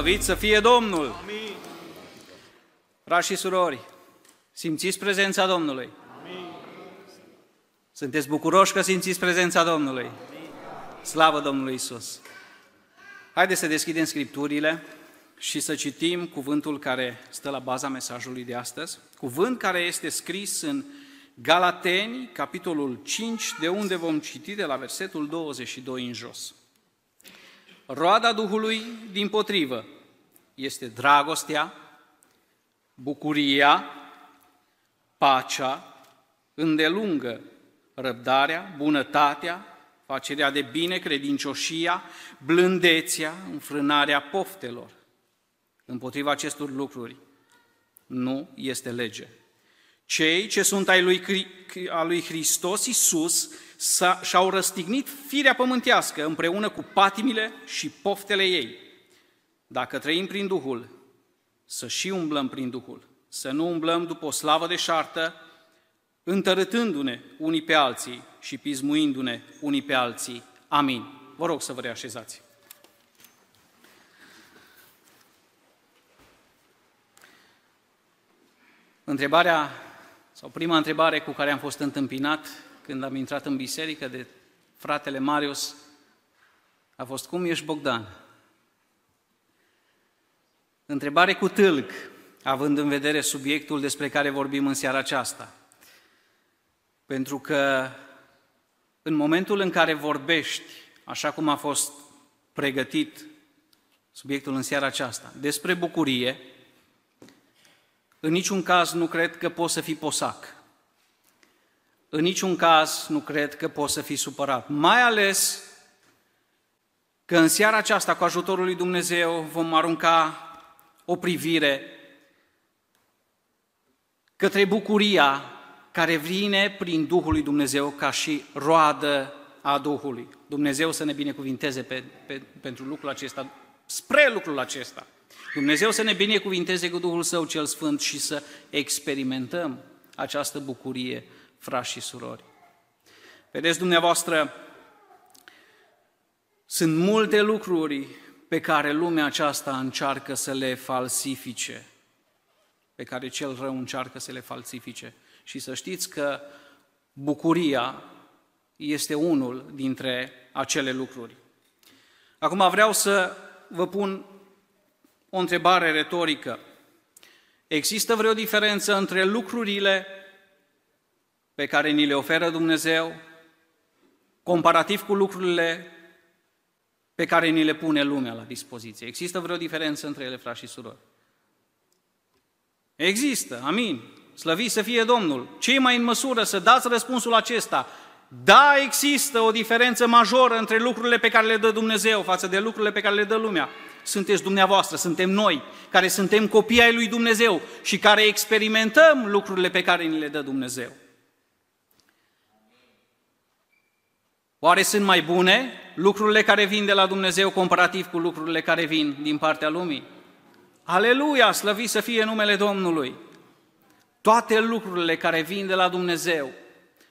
Slăvit să fie Domnul! Amin. Frați și surori, simțiți prezența Domnului? Amin. Sunteți bucuroși că simțiți prezența Domnului? Amin. Slavă Domnului Isus! Haideți să deschidem Scripturile și să citim cuvântul care stă la baza mesajului de astăzi. Cuvânt care este scris în Galateni, capitolul 5, de unde vom citi de la versetul 22 în jos. Roada Duhului, din potrivă, este dragostea, bucuria, pacea, îndelungă, răbdarea, bunătatea, facerea de bine, credincioșia, blândețea, înfrânarea poftelor. Împotriva acestor lucruri nu este lege. Cei ce sunt ai lui, a lui Hristos Iisus și-au răstignit firea pământească împreună cu patimile și poftele ei. Dacă trăim prin Duhul, să și umblăm prin Duhul, să nu umblăm după o slavă de șartă, întărâtându-ne unii pe alții și pismuindu-ne unii pe alții. Amin. Vă rog să vă reașezați. Întrebarea, sau prima întrebare cu care am fost întâmpinat când am intrat în biserică de fratele Marius a fost, cum ești Bogdan? Întrebare cu tâlc, având în vedere subiectul despre care vorbim în seara aceasta. Pentru că în momentul în care vorbești, așa cum a fost pregătit subiectul în seara aceasta, despre bucurie, în niciun caz nu cred că poți să fii posac. În niciun caz nu cred că poți să fii supărat. Mai ales că în seara aceasta, cu ajutorul lui Dumnezeu, vom arunca o privire către bucuria care vine prin Duhul lui Dumnezeu ca și roadă a Duhului. Dumnezeu să ne binecuvinteze pe, pe, pentru lucrul acesta, spre lucrul acesta. Dumnezeu să ne binecuvinteze cu Duhul Său cel Sfânt și să experimentăm această bucurie, frați și surori. Vedeți dumneavoastră, sunt multe lucruri pe care lumea aceasta încearcă să le falsifice, pe care cel rău încearcă să le falsifice. Și să știți că bucuria este unul dintre acele lucruri. Acum vreau să vă pun o întrebare retorică. Există vreo diferență între lucrurile pe care ni le oferă Dumnezeu comparativ cu lucrurile pe care ni le pune lumea la dispoziție? Există vreo diferență între ele, frați și surori? Există, amin. Slăvi să fie Domnul. Cei mai în măsură să dați răspunsul acesta. Da, există o diferență majoră între lucrurile pe care le dă Dumnezeu față de lucrurile pe care le dă lumea sunteți dumneavoastră, suntem noi, care suntem copii ai lui Dumnezeu și care experimentăm lucrurile pe care ni le dă Dumnezeu. Oare sunt mai bune lucrurile care vin de la Dumnezeu comparativ cu lucrurile care vin din partea lumii? Aleluia, slăvit să fie numele Domnului! Toate lucrurile care vin de la Dumnezeu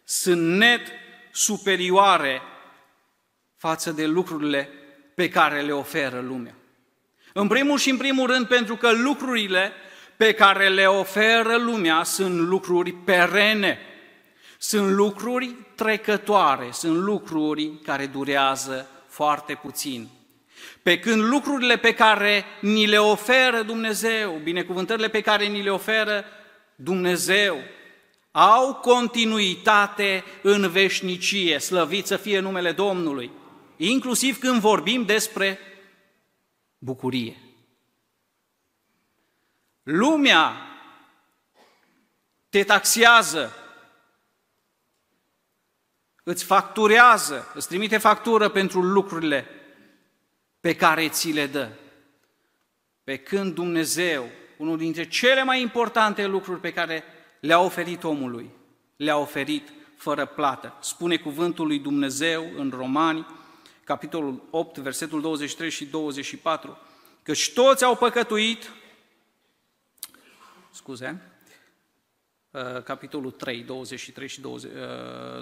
sunt net superioare față de lucrurile pe care le oferă lumea. În primul și în primul rând pentru că lucrurile pe care le oferă lumea sunt lucruri perene, sunt lucruri trecătoare, sunt lucruri care durează foarte puțin. Pe când lucrurile pe care ni le oferă Dumnezeu, binecuvântările pe care ni le oferă Dumnezeu, au continuitate în veșnicie, slăvit să fie numele Domnului. Inclusiv când vorbim despre bucurie. Lumea te taxează, îți facturează, îți trimite factură pentru lucrurile pe care ți le dă. Pe când Dumnezeu, unul dintre cele mai importante lucruri pe care le-a oferit omului, le-a oferit fără plată. Spune cuvântul lui Dumnezeu în Romani, capitolul 8, versetul 23 și 24, căci toți au păcătuit, scuze, uh, capitolul 3, 23 și 20,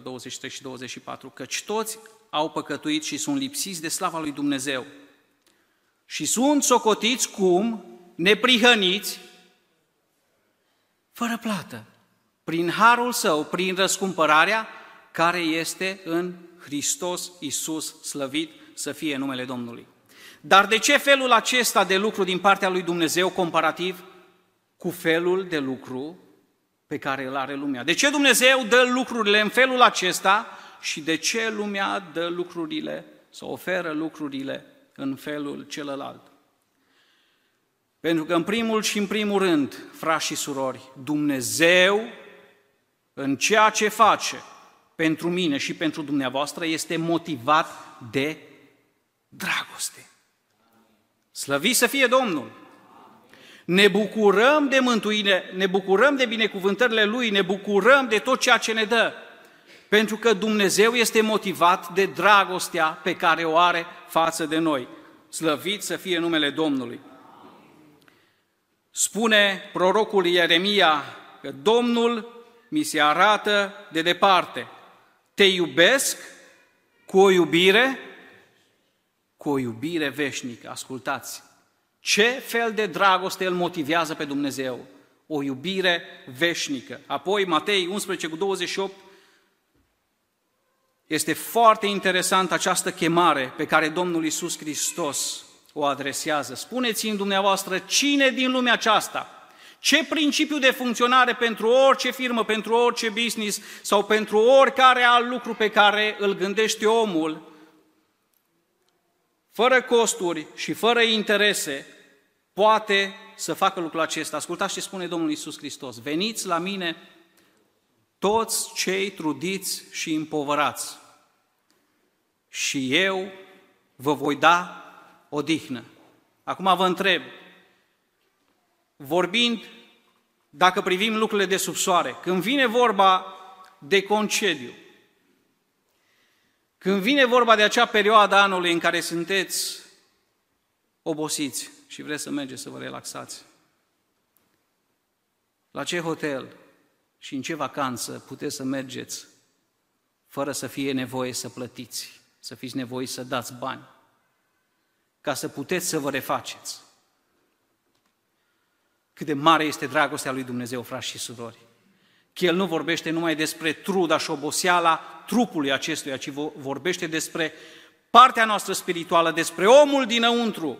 23 uh, și 24, căci toți au păcătuit și sunt lipsiți de slava lui Dumnezeu. și sunt socotiți cum neprihăniți, fără plată, prin harul său, prin răscumpărarea care este în Hristos Iisus slăvit să fie numele Domnului. Dar de ce felul acesta de lucru din partea lui Dumnezeu comparativ cu felul de lucru pe care îl are lumea? De ce Dumnezeu dă lucrurile în felul acesta și de ce lumea dă lucrurile sau oferă lucrurile în felul celălalt? Pentru că în primul și în primul rând, frați și surori, Dumnezeu în ceea ce face pentru mine și pentru dumneavoastră este motivat de dragoste. Slăvit să fie Domnul! Ne bucurăm de mântuire, ne bucurăm de binecuvântările Lui, ne bucurăm de tot ceea ce ne dă, pentru că Dumnezeu este motivat de dragostea pe care o are față de noi. Slăvit să fie numele Domnului! Spune prorocul Ieremia că Domnul mi se arată de departe. Te iubesc cu o iubire, cu o iubire veșnică. Ascultați, ce fel de dragoste îl motivează pe Dumnezeu? O iubire veșnică. Apoi, Matei 11 cu 28, este foarte interesant această chemare pe care Domnul Isus Hristos o adresează. Spuneți-mi dumneavoastră, cine din lumea aceasta, ce principiu de funcționare pentru orice firmă, pentru orice business sau pentru oricare alt lucru pe care îl gândește omul, fără costuri și fără interese, poate să facă lucrul acesta. Ascultați ce spune Domnul Isus Hristos. Veniți la mine toți cei trudiți și împovărați și eu vă voi da odihnă. Acum vă întreb, vorbind, dacă privim lucrurile de sub soare, când vine vorba de concediu, când vine vorba de acea perioadă anului în care sunteți obosiți și vreți să mergeți să vă relaxați, la ce hotel și în ce vacanță puteți să mergeți fără să fie nevoie să plătiți, să fiți nevoiți să dați bani, ca să puteți să vă refaceți. Cât de mare este dragostea lui Dumnezeu, frați și surori. Că El nu vorbește numai despre truda și oboseala trupului acestuia, ci vorbește despre partea noastră spirituală, despre omul dinăuntru,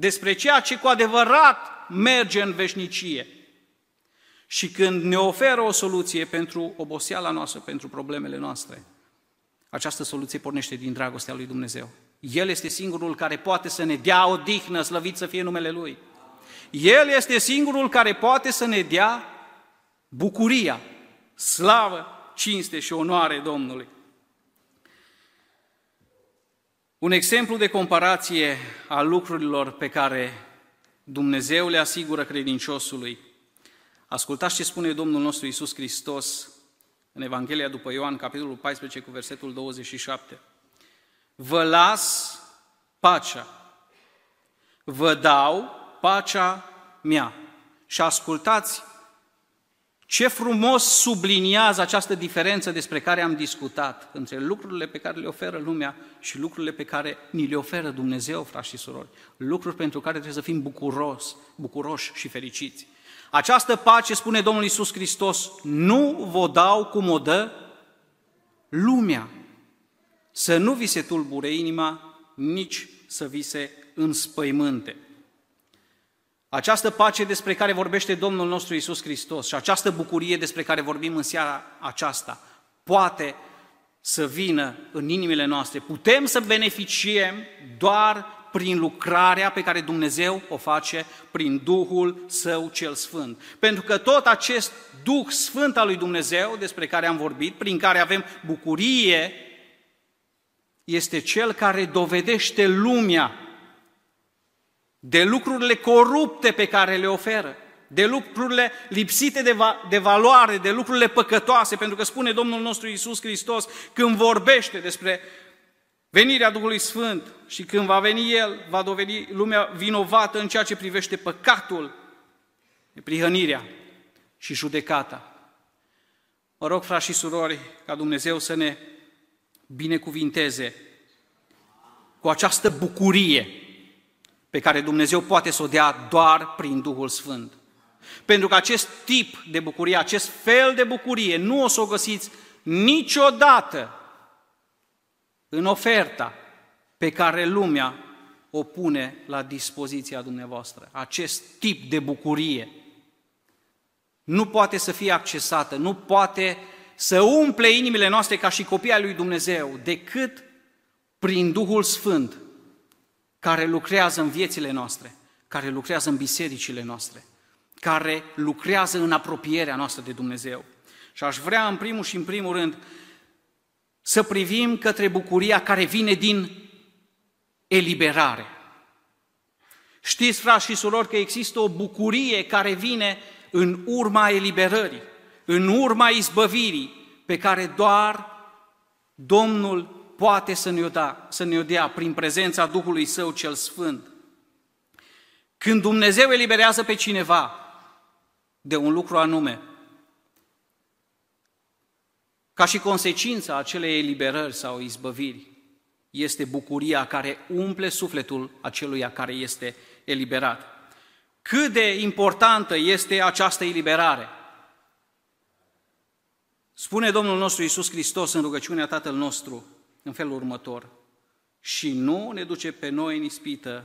despre ceea ce cu adevărat merge în veșnicie. Și când ne oferă o soluție pentru oboseala noastră, pentru problemele noastre, această soluție pornește din dragostea lui Dumnezeu. El este singurul care poate să ne dea o dihnă, slăvit să fie numele Lui. El este singurul care poate să ne dea bucuria, slavă, cinste și onoare Domnului. Un exemplu de comparație a lucrurilor pe care Dumnezeu le asigură credinciosului. Ascultați ce spune Domnul nostru Isus Hristos în Evanghelia după Ioan, capitolul 14, cu versetul 27. Vă las pacea, vă dau pacea mea. Și ascultați ce frumos subliniază această diferență despre care am discutat între lucrurile pe care le oferă lumea și lucrurile pe care ni le oferă Dumnezeu, frați și surori. Lucruri pentru care trebuie să fim bucuros, bucuroși și fericiți. Această pace, spune Domnul Isus Hristos, nu vă dau cum o dă lumea. Să nu vi se tulbure inima, nici să vi se înspăimânte. Această pace despre care vorbește Domnul nostru Isus Hristos și această bucurie despre care vorbim în seara aceasta poate să vină în inimile noastre. Putem să beneficiem doar prin lucrarea pe care Dumnezeu o face prin Duhul Său cel Sfânt. Pentru că tot acest Duh Sfânt al lui Dumnezeu, despre care am vorbit, prin care avem bucurie, este cel care dovedește lumea de lucrurile corupte pe care le oferă, de lucrurile lipsite de, va- de valoare, de lucrurile păcătoase, pentru că spune Domnul nostru Iisus Hristos când vorbește despre venirea Duhului Sfânt și când va veni El, va dovedi lumea vinovată în ceea ce privește păcatul, prihănirea și judecata. Mă rog, frați și surori, ca Dumnezeu să ne binecuvinteze cu această bucurie pe care Dumnezeu poate să o dea doar prin Duhul Sfânt. Pentru că acest tip de bucurie, acest fel de bucurie, nu o să o găsiți niciodată în oferta pe care lumea o pune la dispoziția dumneavoastră. Acest tip de bucurie nu poate să fie accesată, nu poate să umple inimile noastre ca și copii al lui Dumnezeu, decât prin Duhul Sfânt, care lucrează în viețile noastre, care lucrează în bisericile noastre, care lucrează în apropierea noastră de Dumnezeu. Și aș vrea în primul și în primul rând să privim către bucuria care vine din eliberare. Știți, frați și surori, că există o bucurie care vine în urma eliberării, în urma izbăvirii, pe care doar Domnul poate să ne-o, da, să ne-o dea prin prezența Duhului Său cel Sfânt. Când Dumnezeu eliberează pe cineva de un lucru anume, ca și consecința acelei eliberări sau izbăviri, este bucuria care umple sufletul aceluia care este eliberat. Cât de importantă este această eliberare? Spune Domnul nostru Iisus Hristos în rugăciunea Tatăl nostru în felul următor. Și nu ne duce pe noi în ispită,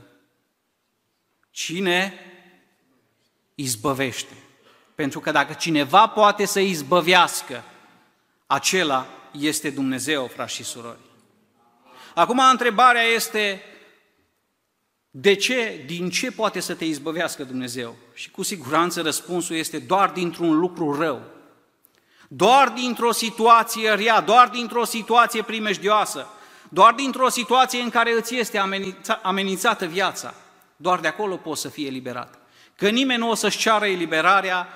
cine izbăvește. Pentru că dacă cineva poate să izbăvească, acela este Dumnezeu, frați și surori. Acum întrebarea este, de ce, din ce poate să te izbăvească Dumnezeu? Și cu siguranță răspunsul este doar dintr-un lucru rău. Doar dintr-o situație rea, doar dintr-o situație primejdioasă, doar dintr-o situație în care îți este amenințată viața. Doar de acolo poți să fii eliberat. Că nimeni nu o să-și ceară eliberarea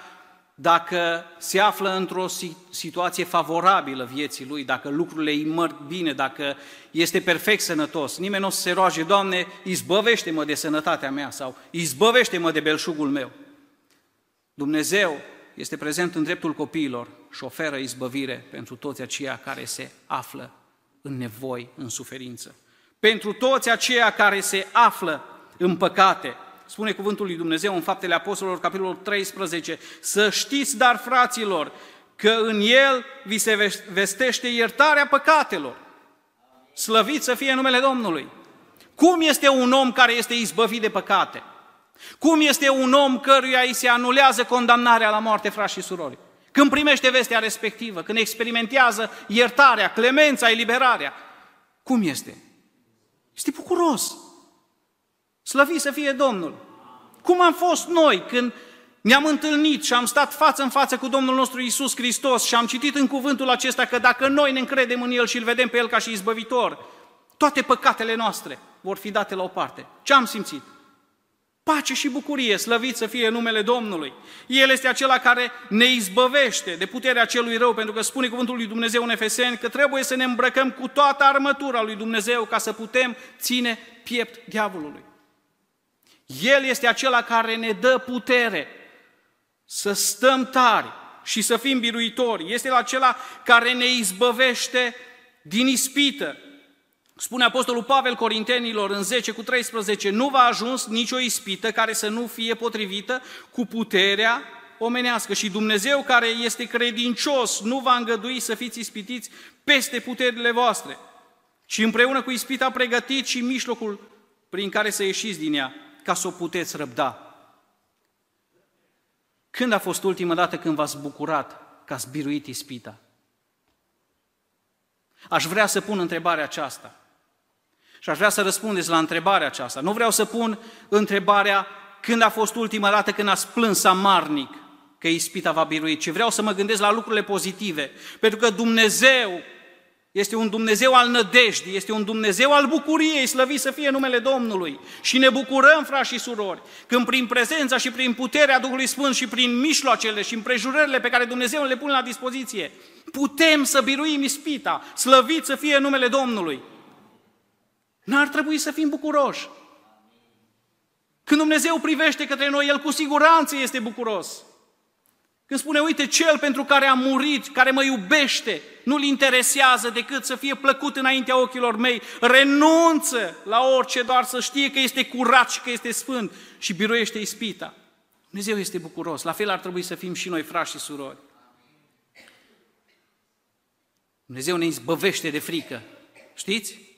dacă se află într-o situație favorabilă vieții lui, dacă lucrurile îi mărg bine, dacă este perfect sănătos. Nimeni nu o să se roage, Doamne, izbăvește-mă de sănătatea mea sau izbăvește-mă de belșugul meu. Dumnezeu este prezent în dreptul copiilor și șoferă izbăvire pentru toți aceia care se află în nevoi, în suferință. Pentru toți aceia care se află în păcate, spune cuvântul lui Dumnezeu în Faptele Apostolilor, capitolul 13, să știți, dar fraților, că în El vi se vestește iertarea păcatelor. Slăvit să fie numele Domnului! Cum este un om care este izbăvit de păcate? Cum este un om căruia îi se anulează condamnarea la moarte, frați și surori? Când primește vestea respectivă, când experimentează iertarea, clemența, eliberarea, cum este? Este bucuros. Slăvit să fie Domnul! Cum am fost noi când ne-am întâlnit și am stat față în față cu Domnul nostru Isus Hristos și am citit în cuvântul acesta că dacă noi ne încredem în El și îl vedem pe El ca și izbăvitor, toate păcatele noastre vor fi date la o parte. Ce am simțit? Pace și bucurie, slăvit să fie numele Domnului. El este acela care ne izbăvește de puterea celui rău, pentru că spune cuvântul lui Dumnezeu în Efeseni că trebuie să ne îmbrăcăm cu toată armătura lui Dumnezeu ca să putem ține piept diavolului. El este acela care ne dă putere să stăm tari și să fim biruitori. Este acela care ne izbăvește din ispită. Spune Apostolul Pavel Corintenilor în 10 cu 13, nu va ajuns nicio ispită care să nu fie potrivită cu puterea omenească și Dumnezeu care este credincios nu va îngădui să fiți ispitiți peste puterile voastre, și împreună cu ispita pregătit și mijlocul prin care să ieșiți din ea ca să o puteți răbda. Când a fost ultima dată când v-ați bucurat că ați biruit ispita? Aș vrea să pun întrebarea aceasta. Și aș vrea să răspundeți la întrebarea aceasta. Nu vreau să pun întrebarea când a fost ultima dată când ați plâns amarnic că ispita va birui, ci vreau să mă gândesc la lucrurile pozitive. Pentru că Dumnezeu este un Dumnezeu al nădejdii, este un Dumnezeu al bucuriei, slăvit să fie numele Domnului. Și ne bucurăm, frați și surori, când prin prezența și prin puterea Duhului Sfânt și prin mijloacele și împrejurările pe care Dumnezeu le pune la dispoziție, putem să biruim ispita, slăvit să fie numele Domnului. N-ar trebui să fim bucuroși. Când Dumnezeu privește către noi, El cu siguranță este bucuros. Când spune, uite, cel pentru care am murit, care mă iubește, nu-l interesează decât să fie plăcut înaintea ochilor mei, renunță la orice, doar să știe că este curat și că este sfânt și biruiește ispita. Dumnezeu este bucuros, la fel ar trebui să fim și noi, frați și surori. Dumnezeu ne izbăvește de frică, știți?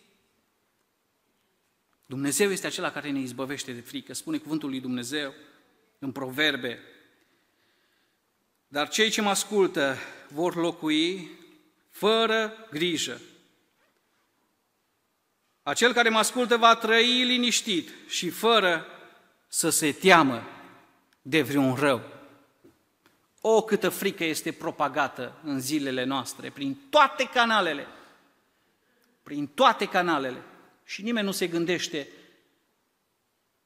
Dumnezeu este acela care ne izbăvește de frică, spune cuvântul lui Dumnezeu în proverbe. Dar cei ce mă ascultă vor locui fără grijă. Acel care mă ascultă va trăi liniștit și fără să se teamă de vreun rău. O, câtă frică este propagată în zilele noastre, prin toate canalele, prin toate canalele. Și nimeni nu se gândește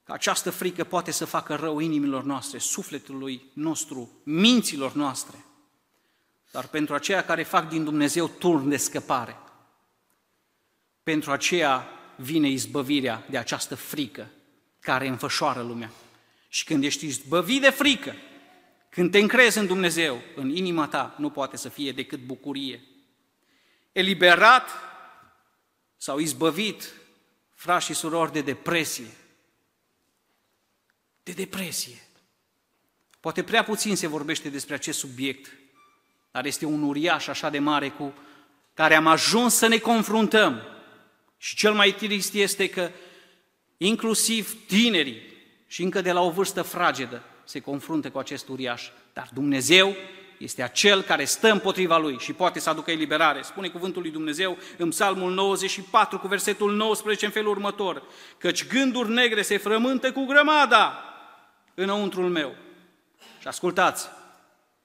că această frică poate să facă rău inimilor noastre, sufletului nostru, minților noastre. Dar pentru aceia care fac din Dumnezeu turn de scăpare, pentru aceea vine izbăvirea de această frică care înfășoară lumea. Și când ești izbăvit de frică, când te încrezi în Dumnezeu, în inima ta nu poate să fie decât bucurie. Eliberat sau izbăvit, frați și surori, de depresie. De depresie. Poate prea puțin se vorbește despre acest subiect, dar este un uriaș așa de mare cu care am ajuns să ne confruntăm. Și cel mai trist este că inclusiv tinerii și încă de la o vârstă fragedă se confrunte cu acest uriaș. Dar Dumnezeu este acel care stă împotriva lui și poate să aducă eliberare. Spune cuvântul lui Dumnezeu în Psalmul 94 cu versetul 19 în felul următor. Căci gânduri negre se frământă cu grămada înăuntrul meu. Și ascultați,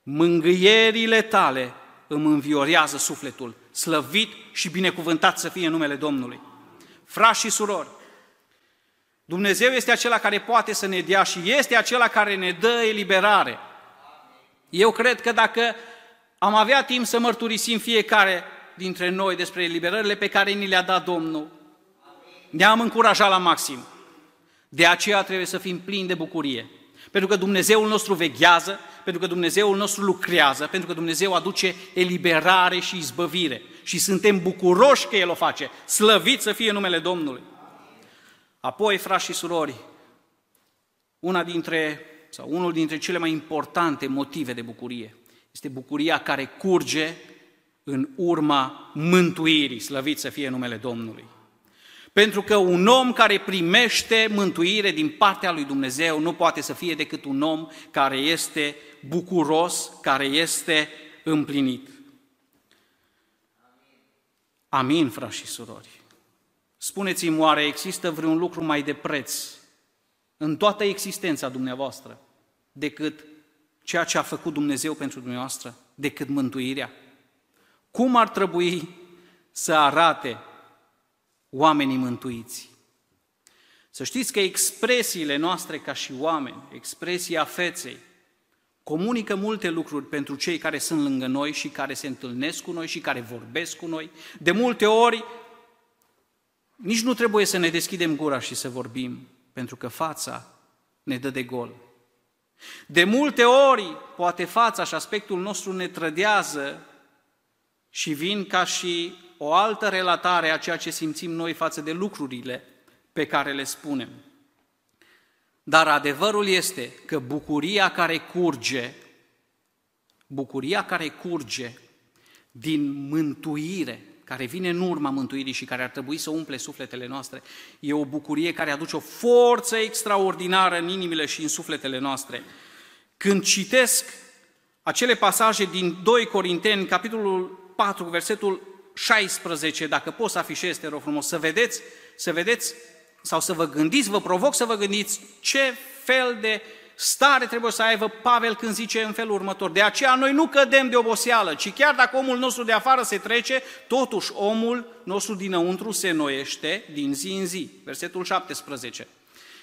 mângâierile tale îmi înviorează sufletul, slăvit și binecuvântat să fie numele Domnului. Frați și surori, Dumnezeu este acela care poate să ne dea și este acela care ne dă eliberare. Eu cred că dacă am avea timp să mărturisim fiecare dintre noi despre eliberările pe care ni le-a dat Domnul, ne-am încurajat la maxim. De aceea trebuie să fim plini de bucurie. Pentru că Dumnezeul nostru veghează, pentru că Dumnezeul nostru lucrează, pentru că Dumnezeu aduce eliberare și izbăvire. Și suntem bucuroși că El o face. Slăvit să fie numele Domnului. Apoi, frați și surori, una dintre, sau unul dintre cele mai importante motive de bucurie este bucuria care curge în urma mântuirii, slăvit să fie numele Domnului. Pentru că un om care primește mântuire din partea lui Dumnezeu nu poate să fie decât un om care este bucuros, care este împlinit. Amin, frați și surori. Spuneți-mi, oare există vreun lucru mai de preț în toată existența dumneavoastră decât ceea ce a făcut Dumnezeu pentru dumneavoastră, decât mântuirea? Cum ar trebui să arate oamenii mântuiți? Să știți că expresiile noastre ca și oameni, expresia feței, comunică multe lucruri pentru cei care sunt lângă noi și care se întâlnesc cu noi și care vorbesc cu noi. De multe ori nici nu trebuie să ne deschidem gura și să vorbim, pentru că fața ne dă de gol. De multe ori, poate fața și aspectul nostru ne trădează și vin ca și o altă relatare a ceea ce simțim noi față de lucrurile pe care le spunem. Dar adevărul este că bucuria care curge, bucuria care curge din mântuire, care vine în urma mântuirii și care ar trebui să umple sufletele noastre, e o bucurie care aduce o forță extraordinară în inimile și în sufletele noastre. Când citesc acele pasaje din 2 Corinteni, capitolul 4, versetul 16, dacă poți să afișezi, te rog frumos, să vedeți, să vedeți sau să vă gândiți, vă provoc să vă gândiți ce fel de stare trebuie să aibă Pavel când zice în felul următor. De aceea noi nu cădem de oboseală, ci chiar dacă omul nostru de afară se trece, totuși omul nostru dinăuntru se noiește din zi în zi. Versetul 17.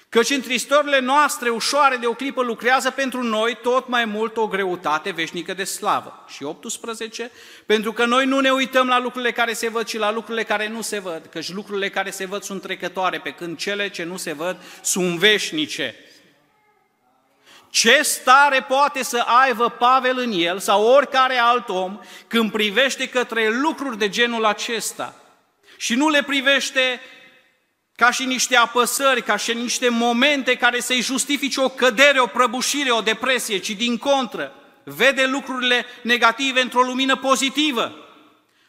Căci în tristorile noastre ușoare de o clipă lucrează pentru noi tot mai mult o greutate veșnică de slavă. Și 18, pentru că noi nu ne uităm la lucrurile care se văd, ci la lucrurile care nu se văd, căci lucrurile care se văd sunt trecătoare, pe când cele ce nu se văd sunt veșnice. Ce stare poate să aibă Pavel în el sau oricare alt om când privește către lucruri de genul acesta? Și nu le privește ca și niște apăsări, ca și niște momente care să-i justifice o cădere, o prăbușire, o depresie, ci din contră, vede lucrurile negative într-o lumină pozitivă,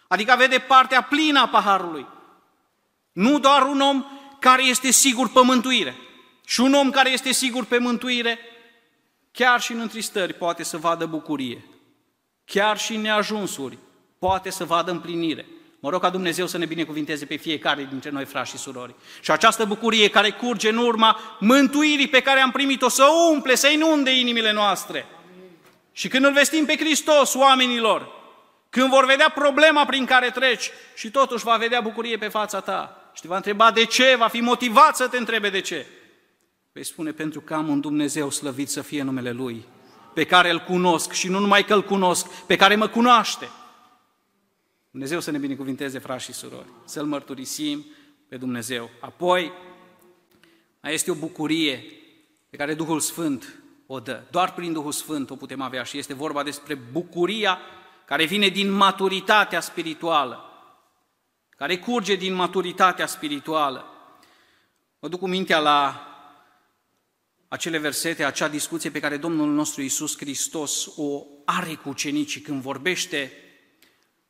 adică vede partea plină a paharului. Nu doar un om care este sigur pe mântuire, și un om care este sigur pe mântuire, chiar și în întristări, poate să vadă bucurie. Chiar și în neajunsuri, poate să vadă împlinire. Mă rog ca Dumnezeu să ne binecuvinteze pe fiecare dintre noi, frați și surori. Și această bucurie care curge în urma mântuirii pe care am primit-o să umple, să inunde inimile noastre. Și când îl vestim pe Hristos oamenilor, când vor vedea problema prin care treci și totuși va vedea bucurie pe fața ta și te va întreba de ce, va fi motivat să te întrebe de ce. Vei spune, pentru că am un Dumnezeu slăvit să fie numele Lui, pe care îl cunosc și nu numai că îl cunosc, pe care mă cunoaște. Dumnezeu să ne binecuvinteze, frați și surori, să-L mărturisim pe Dumnezeu. Apoi, mai este o bucurie pe care Duhul Sfânt o dă. Doar prin Duhul Sfânt o putem avea și este vorba despre bucuria care vine din maturitatea spirituală, care curge din maturitatea spirituală. Mă duc cu mintea la acele versete, acea discuție pe care Domnul nostru Iisus Hristos o are cu ucenicii când vorbește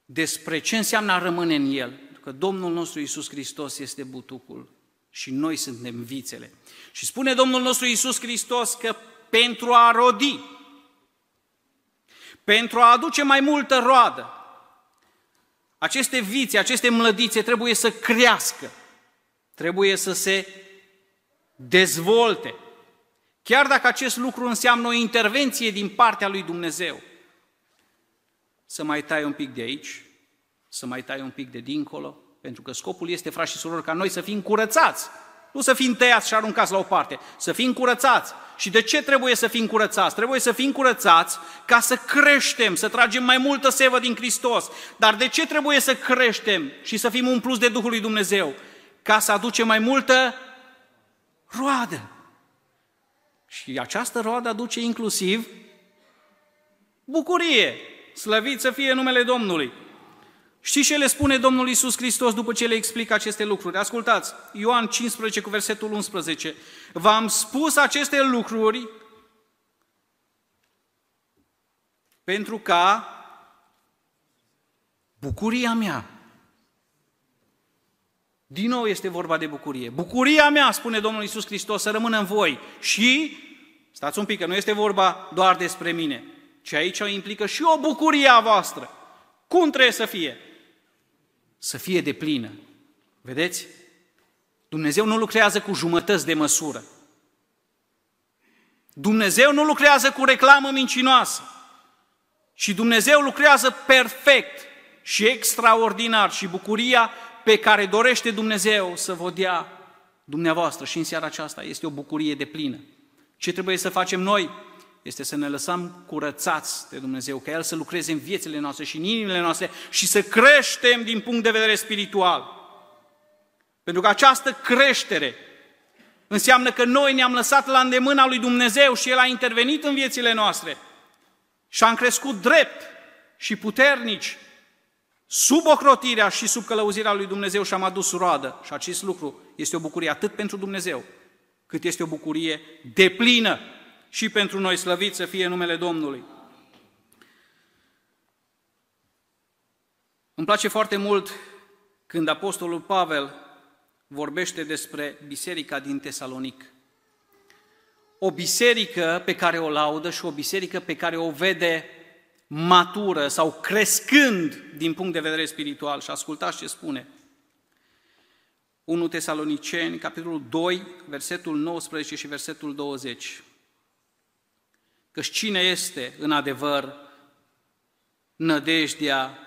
despre ce înseamnă a rămâne în El. Că Domnul nostru Iisus Hristos este butucul și noi suntem vițele. Și spune Domnul nostru Iisus Hristos că pentru a rodi, pentru a aduce mai multă roadă, aceste vițe, aceste mlădițe trebuie să crească, trebuie să se dezvolte, Chiar dacă acest lucru înseamnă o intervenție din partea lui Dumnezeu, să mai tai un pic de aici, să mai tai un pic de dincolo, pentru că scopul este, frați și surori, ca noi să fim curățați, nu să fim tăiați și aruncați la o parte, să fim curățați. Și de ce trebuie să fim curățați? Trebuie să fim curățați ca să creștem, să tragem mai multă sevă din Hristos. Dar de ce trebuie să creștem și să fim un plus de Duhul lui Dumnezeu? Ca să aducem mai multă roadă. Și această roadă aduce inclusiv bucurie. Slăvit să fie numele Domnului. Știți ce le spune Domnul Isus Hristos după ce le explică aceste lucruri? Ascultați, Ioan 15 cu versetul 11. V-am spus aceste lucruri pentru ca bucuria mea, din nou este vorba de bucurie. Bucuria mea, spune Domnul Isus Hristos, să rămână în voi. Și, stați un pic, că nu este vorba doar despre mine, ci aici o implică și o bucurie a voastră. Cum trebuie să fie? Să fie de plină. Vedeți? Dumnezeu nu lucrează cu jumătăți de măsură. Dumnezeu nu lucrează cu reclamă mincinoasă. Și Dumnezeu lucrează perfect și extraordinar și bucuria pe care dorește Dumnezeu să vă dea dumneavoastră și în seara aceasta este o bucurie de plină. Ce trebuie să facem noi? Este să ne lăsăm curățați de Dumnezeu, ca El să lucreze în viețile noastre și în inimile noastre și să creștem din punct de vedere spiritual. Pentru că această creștere înseamnă că noi ne-am lăsat la îndemâna lui Dumnezeu și El a intervenit în viețile noastre și am crescut drept și puternici sub ocrotirea și sub călăuzirea lui Dumnezeu și am adus roadă. Și acest lucru este o bucurie atât pentru Dumnezeu, cât este o bucurie deplină și pentru noi, slăvit să fie numele Domnului. Îmi place foarte mult când Apostolul Pavel vorbește despre biserica din Tesalonic. O biserică pe care o laudă și o biserică pe care o vede matură sau crescând din punct de vedere spiritual. Și ascultați ce spune. 1 Tesaloniceni, capitolul 2, versetul 19 și versetul 20. Că cine este în adevăr nădejdea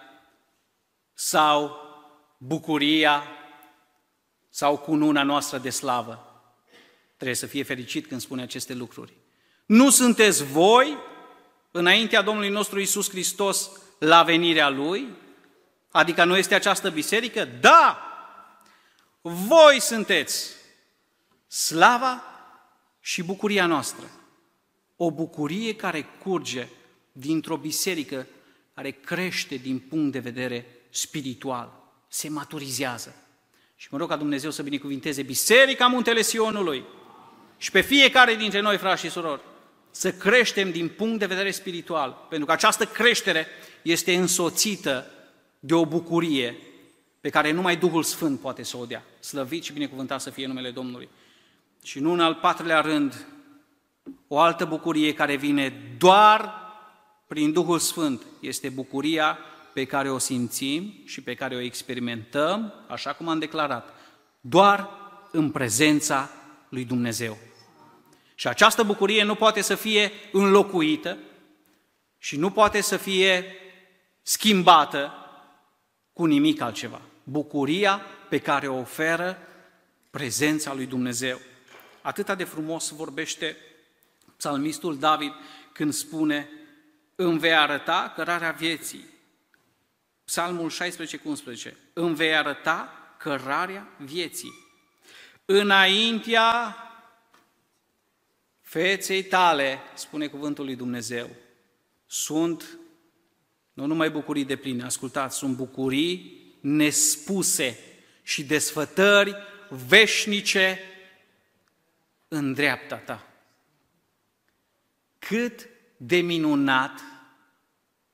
sau bucuria sau cununa noastră de slavă. Trebuie să fie fericit când spune aceste lucruri. Nu sunteți voi înaintea Domnului nostru Isus Hristos la venirea Lui? Adică nu este această biserică? Da! Voi sunteți slava și bucuria noastră. o bucurie care curge dintr-o biserică care crește din punct de vedere spiritual, se maturizează. Și mă rog ca Dumnezeu să binecuvinteze Biserica Muntele Sionului și pe fiecare dintre noi, frați și surori, să creștem din punct de vedere spiritual, pentru că această creștere este însoțită de o bucurie pe care numai Duhul Sfânt poate să o dea. Slăvit și binecuvântat să fie numele Domnului. Și nu în al patrulea rând, o altă bucurie care vine doar prin Duhul Sfânt este bucuria pe care o simțim și pe care o experimentăm, așa cum am declarat, doar în prezența lui Dumnezeu. Și această bucurie nu poate să fie înlocuită și nu poate să fie schimbată cu nimic altceva. Bucuria pe care o oferă prezența lui Dumnezeu. Atât de frumos vorbește psalmistul David când spune îmi vei arăta cărarea vieții. Psalmul 16 cu 11. Îmi vei arăta cărarea vieții. Înaintea feței tale, spune cuvântul lui Dumnezeu, sunt nu numai bucurii de pline, ascultați, sunt bucurii nespuse și desfătări veșnice în dreapta ta. Cât de minunat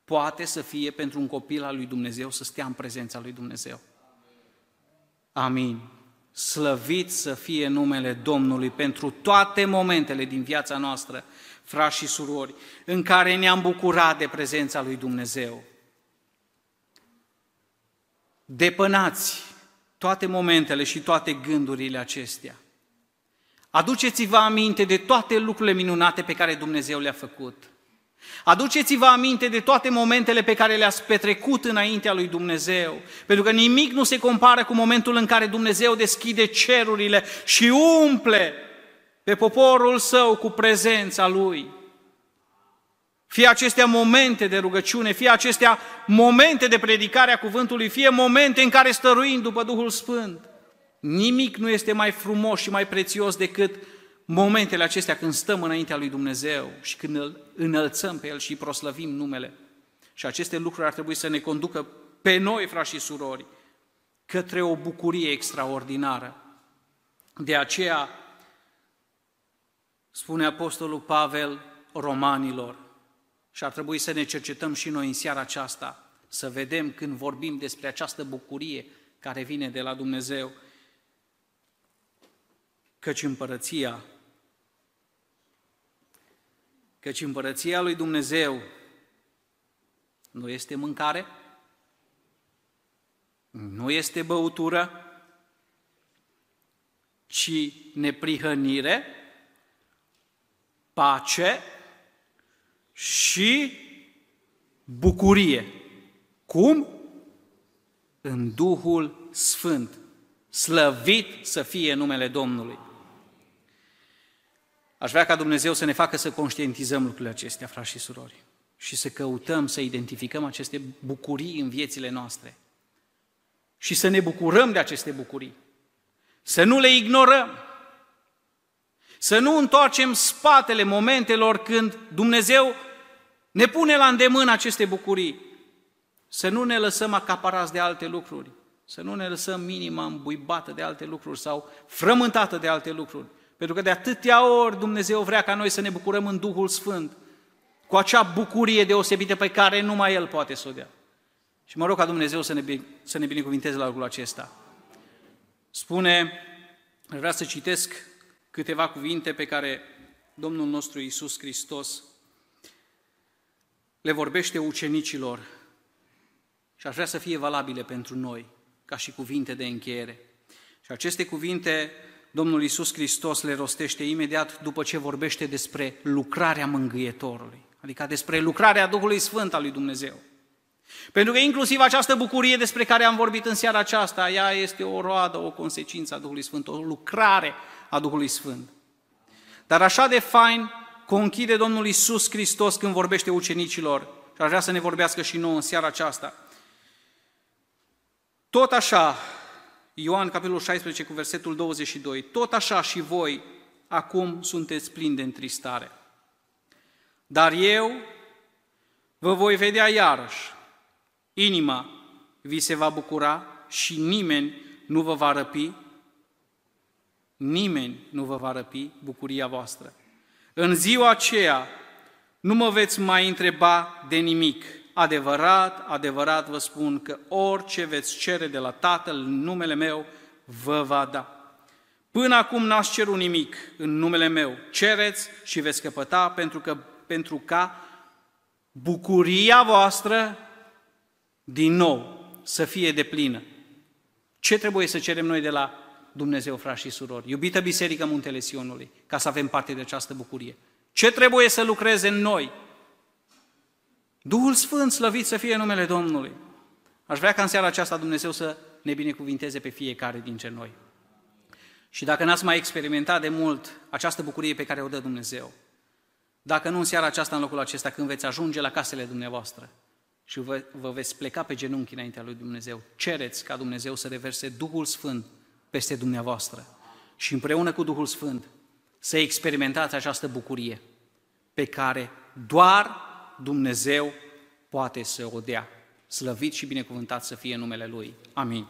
poate să fie pentru un copil al lui Dumnezeu să stea în prezența lui Dumnezeu. Amin. Slăvit să fie numele Domnului pentru toate momentele din viața noastră, frați și surori, în care ne-am bucurat de prezența lui Dumnezeu. Depănați toate momentele și toate gândurile acestea. Aduceți-vă aminte de toate lucrurile minunate pe care Dumnezeu le-a făcut. Aduceți-vă aminte de toate momentele pe care le-ați petrecut înaintea lui Dumnezeu, pentru că nimic nu se compară cu momentul în care Dumnezeu deschide cerurile și umple pe poporul său cu prezența lui. Fie acestea momente de rugăciune, fie acestea momente de predicare a cuvântului, fie momente în care stăruim după Duhul Sfânt. Nimic nu este mai frumos și mai prețios decât momentele acestea când stăm înaintea lui Dumnezeu și când îl înălțăm pe El și îi proslăvim numele. Și aceste lucruri ar trebui să ne conducă pe noi, frați și surori, către o bucurie extraordinară. De aceea, spune Apostolul Pavel romanilor, și ar trebui să ne cercetăm și noi în seara aceasta, să vedem când vorbim despre această bucurie care vine de la Dumnezeu, căci împărăția Căci împărăția lui Dumnezeu nu este mâncare, nu este băutură, ci neprihănire, pace și bucurie. Cum? În Duhul Sfânt. Slăvit să fie numele Domnului. Aș vrea ca Dumnezeu să ne facă să conștientizăm lucrurile acestea, frați și surori, și să căutăm să identificăm aceste bucurii în viețile noastre. Și să ne bucurăm de aceste bucurii, să nu le ignorăm, să nu întoarcem spatele momentelor când Dumnezeu ne pune la îndemână aceste bucurii, să nu ne lăsăm acaparați de alte lucruri, să nu ne lăsăm minima îmbuibată de alte lucruri sau frământată de alte lucruri, pentru că de atâtea ori Dumnezeu vrea ca noi să ne bucurăm în Duhul Sfânt, cu acea bucurie deosebită pe care numai El poate să o dea. Și mă rog ca Dumnezeu să ne, să ne binecuvinteze la lucrul acesta. Spune, vreau să citesc câteva cuvinte pe care Domnul nostru Iisus Hristos le vorbește ucenicilor și aș vrea să fie valabile pentru noi, ca și cuvinte de încheiere. Și aceste cuvinte Domnul Iisus Hristos le rostește imediat după ce vorbește despre lucrarea mângâietorului, adică despre lucrarea Duhului Sfânt al lui Dumnezeu. Pentru că inclusiv această bucurie despre care am vorbit în seara aceasta, ea este o roadă, o consecință a Duhului Sfânt, o lucrare a Duhului Sfânt. Dar așa de fain conchide Domnul Iisus Hristos când vorbește ucenicilor și aș vrea să ne vorbească și nouă în seara aceasta. Tot așa, Ioan, capitolul 16, cu versetul 22. Tot așa și voi acum sunteți plini de întristare. Dar eu vă voi vedea iarăși. Inima vi se va bucura și nimeni nu vă va răpi, nimeni nu vă va răpi bucuria voastră. În ziua aceea nu mă veți mai întreba de nimic. Adevărat, adevărat vă spun că orice veți cere de la Tatăl în numele meu, vă va da. Până acum n-ați cerut nimic în numele meu. Cereți și veți căpăta pentru, că, pentru ca bucuria voastră din nou să fie de plină. Ce trebuie să cerem noi de la Dumnezeu, frați și surori? Iubită Biserică Muntele Sionului, ca să avem parte de această bucurie. Ce trebuie să lucreze în noi? Duhul Sfânt, slăvit să fie numele Domnului. Aș vrea ca în seara aceasta Dumnezeu să ne binecuvinteze pe fiecare dintre noi. Și dacă n-ați mai experimentat de mult această bucurie pe care o dă Dumnezeu, dacă nu în seara aceasta, în locul acesta, când veți ajunge la casele dumneavoastră și vă, vă veți pleca pe genunchi înaintea lui Dumnezeu, cereți ca Dumnezeu să reverse Duhul Sfânt peste dumneavoastră și împreună cu Duhul Sfânt să experimentați această bucurie pe care doar Dumnezeu poate să o dea. Slăvit și binecuvântat să fie numele Lui. Amin.